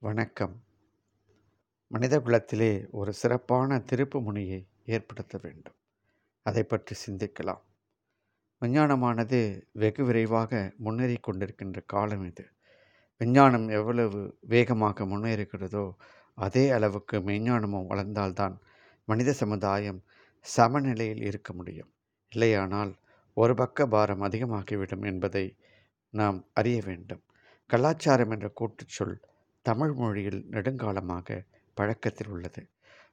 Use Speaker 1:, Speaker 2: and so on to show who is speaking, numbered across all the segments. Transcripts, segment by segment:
Speaker 1: வணக்கம். மனித குலத்திலே ஒரு சிறப்பான திருப்பு முனையை ஏற்படுத்த வேண்டும். அதை பற்றி சிந்திக்கலாம். விஞ்ஞானமானது வெகு விரைவாக முன்னேறி கொண்டிருக்கின்ற காலம் இது. விஞ்ஞானம் எவ்வளவு வேகமாக முன்னேறுகிறதோ அதே அளவுக்கு மெய்ஞானமும் வளர்ந்தால்தான் மனித சமுதாயம் சமநிலையில் இருக்க முடியும். இல்லையானால் ஒரு பக்க பாரம் அதிகமாகிவிடும் என்பதை நாம் அறிய வேண்டும். கலாச்சாரம் என்ற கூட்டுச்சொல் தமிழ் மொழியில் நெடுங்காலமாக பழக்கத்தில் உள்ளது.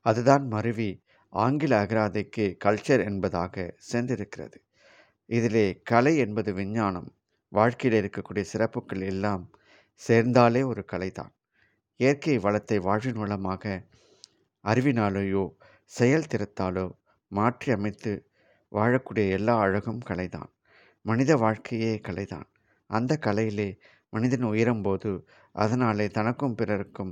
Speaker 1: அதுதான் மருவி ஆங்கில அகராதைக்கு கல்ச்சர் என்பதாக சேர்ந்திருக்கிறது. இதிலே கலை என்பது விஞ்ஞானம் வாழ்க்கையில் இருக்கக்கூடிய சிறப்புகள் எல்லாம் சேர்ந்தாலே ஒரு கலைதான். இயற்கை வளத்தை வாழ்வின் மூலமாக அறிவினாலேயோ செயல் திறத்தாலோ மாற்றி அமைத்து வாழக்கூடிய எல்லா அழகும் கலைதான். மனித வாழ்க்கையே கலைதான். அந்த கலையிலே மனிதன் உயரும்போது அதனாலே தனக்கும் பிறருக்கும்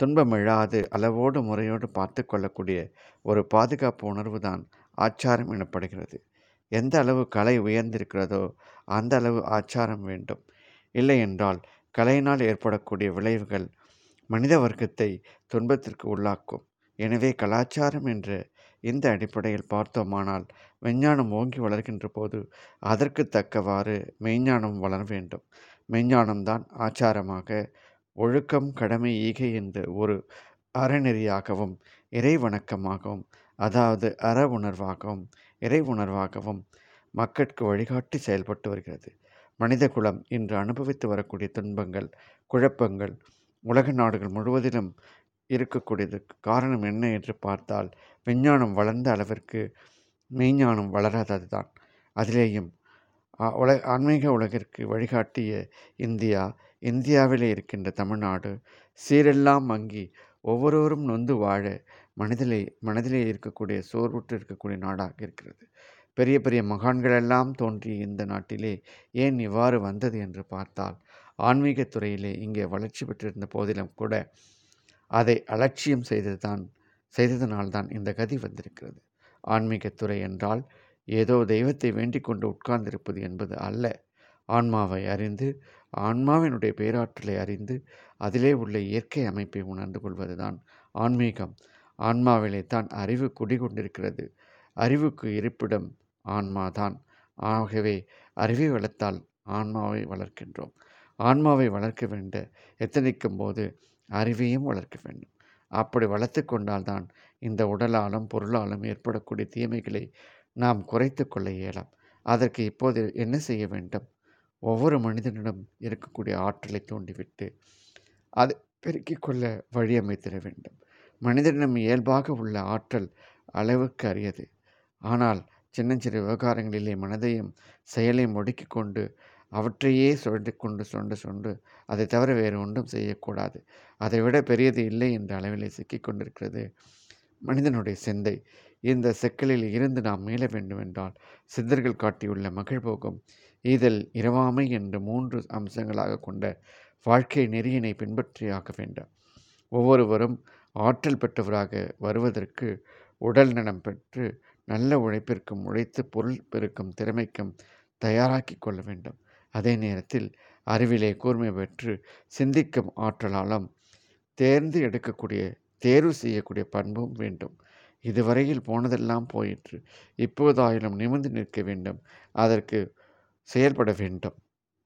Speaker 1: துன்பம் எழாது அளவோடு முறையோடு பார்த்து கொள்ளக்கூடிய ஒரு பாதுகாப்பு உணர்வு தான் ஆச்சாரம் எனப்படுகிறது. எந்த அளவு கலை உயர்ந்திருக்கிறதோ அந்த அளவு ஆச்சாரம் வேண்டும். இல்லை என்றால் கலையினால் ஏற்படக்கூடிய விளைவுகள் மனித வர்க்கத்தை துன்பத்திற்கு உள்ளாக்கும். எனவே கலாச்சாரம் என்ற இந்த அடிப்படையில் பார்த்தோமானால் விஞ்ஞானம் ஓங்கி வளர்கின்ற போது அதற்கு தக்கவாறு மெய்ஞானம் வளர வேண்டும். மெய்ஞானம்தான் ஆச்சாரமாக. ஒழுக்கம் கடமை ஈகை என்ற ஒரு அறநெறியாகவும் இறை வணக்கமாகவும் அதாவது அற உணர்வாகவும் இறை உணர்வாகவும் மக்களுக்கு வழிகாட்டி செயல்பட்டு வருகிறது. மனித குலம் இன்று அனுபவித்து வரக்கூடிய துன்பங்கள் குழப்பங்கள் உலக நாடுகள் முழுவதிலும் இருக்கக்கூடியது காரணம் என்ன என்று பார்த்தால் விஞ்ஞானம் வளர்ந்த அளவிற்கு மெய்ஞானம் வளராதது தான் அதிலேயும் உல ஆன்மீக உலகிற்கு வழிகாட்டிய இந்தியா இந்தியாவிலே இருக்கின்ற தமிழ்நாடு. சீரெல்லாம் மங்கி ஒவ்வொருவரும் நொந்து வாழ மனதிலே மனதிலே இருக்கக்கூடிய சோர்வுற்று இருக்கக்கூடிய நாடாக இருக்கிறது. பெரிய பெரிய மகான்களெல்லாம் தோன்றிய இந்த நாட்டிலே ஏன் இவ்வாறு வந்தது என்று பார்த்தால் ஆன்மீகத்துறையிலே இங்கே வளர்ச்சி பெற்றிருந்த போதிலும் கூட அதை அலட்சியம் செய்ததுதான் செய்ததனால்தான் இந்த கதி வந்திருக்கிறது. ஆன்மீகத்துறை என்றால் ஏதோ தெய்வத்தை வேண்டிக் கொண்டு உட்கார்ந்திருப்பது என்பது அல்ல. ஆன்மாவை அறிந்து ஆன்மாவினுடைய பேராற்றலை அறிந்து அதிலே உள்ள இயற்கை அமைப்பை உணர்ந்து கொள்வதுதான் ஆன்மீகம். ஆன்மாவிலே தான் அறிவு குடிகொண்டிருக்கிறது. அறிவுக்கு இருப்பிடம் ஆன்மாதான் ஆகவே அறிவை வளர்த்தால் ஆன்மாவை வளர்க்கின்றோம். ஆன்மாவை வளர்க்க வேண்ட எத்தனைக்கும் போது அறிவையும் வளர்க்க வேண்டும். அப்படி வளர்த்து கொண்டால்தான் இந்த உடலாலும் பொருளாலும் ஏற்படக்கூடிய தீமைகளை நாம் குறைத்து கொள்ள இயலாம். அதற்கு இப்போது என்ன செய்ய வேண்டும்? ஒவ்வொரு மனிதனிடம் இருக்கக்கூடிய ஆற்றலை தூண்டிவிட்டு அது பெருக்கிக் கொள்ள வழி அமைத்திட வேண்டும். மனிதனிடம் இயல்பாக உள்ள ஆற்றல் அளவுக்கு அறியது ஆனால் சின்ன சிறு விவகாரங்களிலே மனதையும் செயலையும் ஒடுக்கி கொண்டு அவற்றையே சுழண்டு கொண்டு சுண்டு சுண்டு அதை தவிர வேறு ஒன்றும் செய்யக்கூடாது. அதை விட பெரியது இல்லை என்ற அளவிலே சிக்கிக் கொண்டிருக்கிறது. மனிதனுடைய சிந்தை. இந்த செக்கலில் இருந்து நாம் மீள வேண்டுமென்றால் சித்தர்கள் காட்டியுள்ள மகிழ்போகம் ஈதல் இரவாமை என்ற மூன்று அம்சங்களாக கொண்ட வாழ்க்கை நெறியினை பின்பற்றியாக வேண்டும். ஒவ்வொருவரும் ஆற்றல் பெற்றவராக வருவதற்கு உடல் நலம் பெற்று நல்ல உழைப்பிற்கும் உழைத்து பொருள் பெருக்கும் திறமைக்கும் தயாராக்கி கொள்ள வேண்டும். அதே நேரத்தில் அறிவிலே கூர்மை பெற்று சிந்திக்கும் ஆற்றலாலும் தேர்ந்து எடுக்கக்கூடிய தேர்வு செய்யக்கூடிய பண்பும் வேண்டும். இதுவரையில் போனதெல்லாம் போயிற்று. இப்போதாயிலும் நிமிர்ந்து நிற்க வேண்டும். அதற்கு செயல்பட வேண்டும்.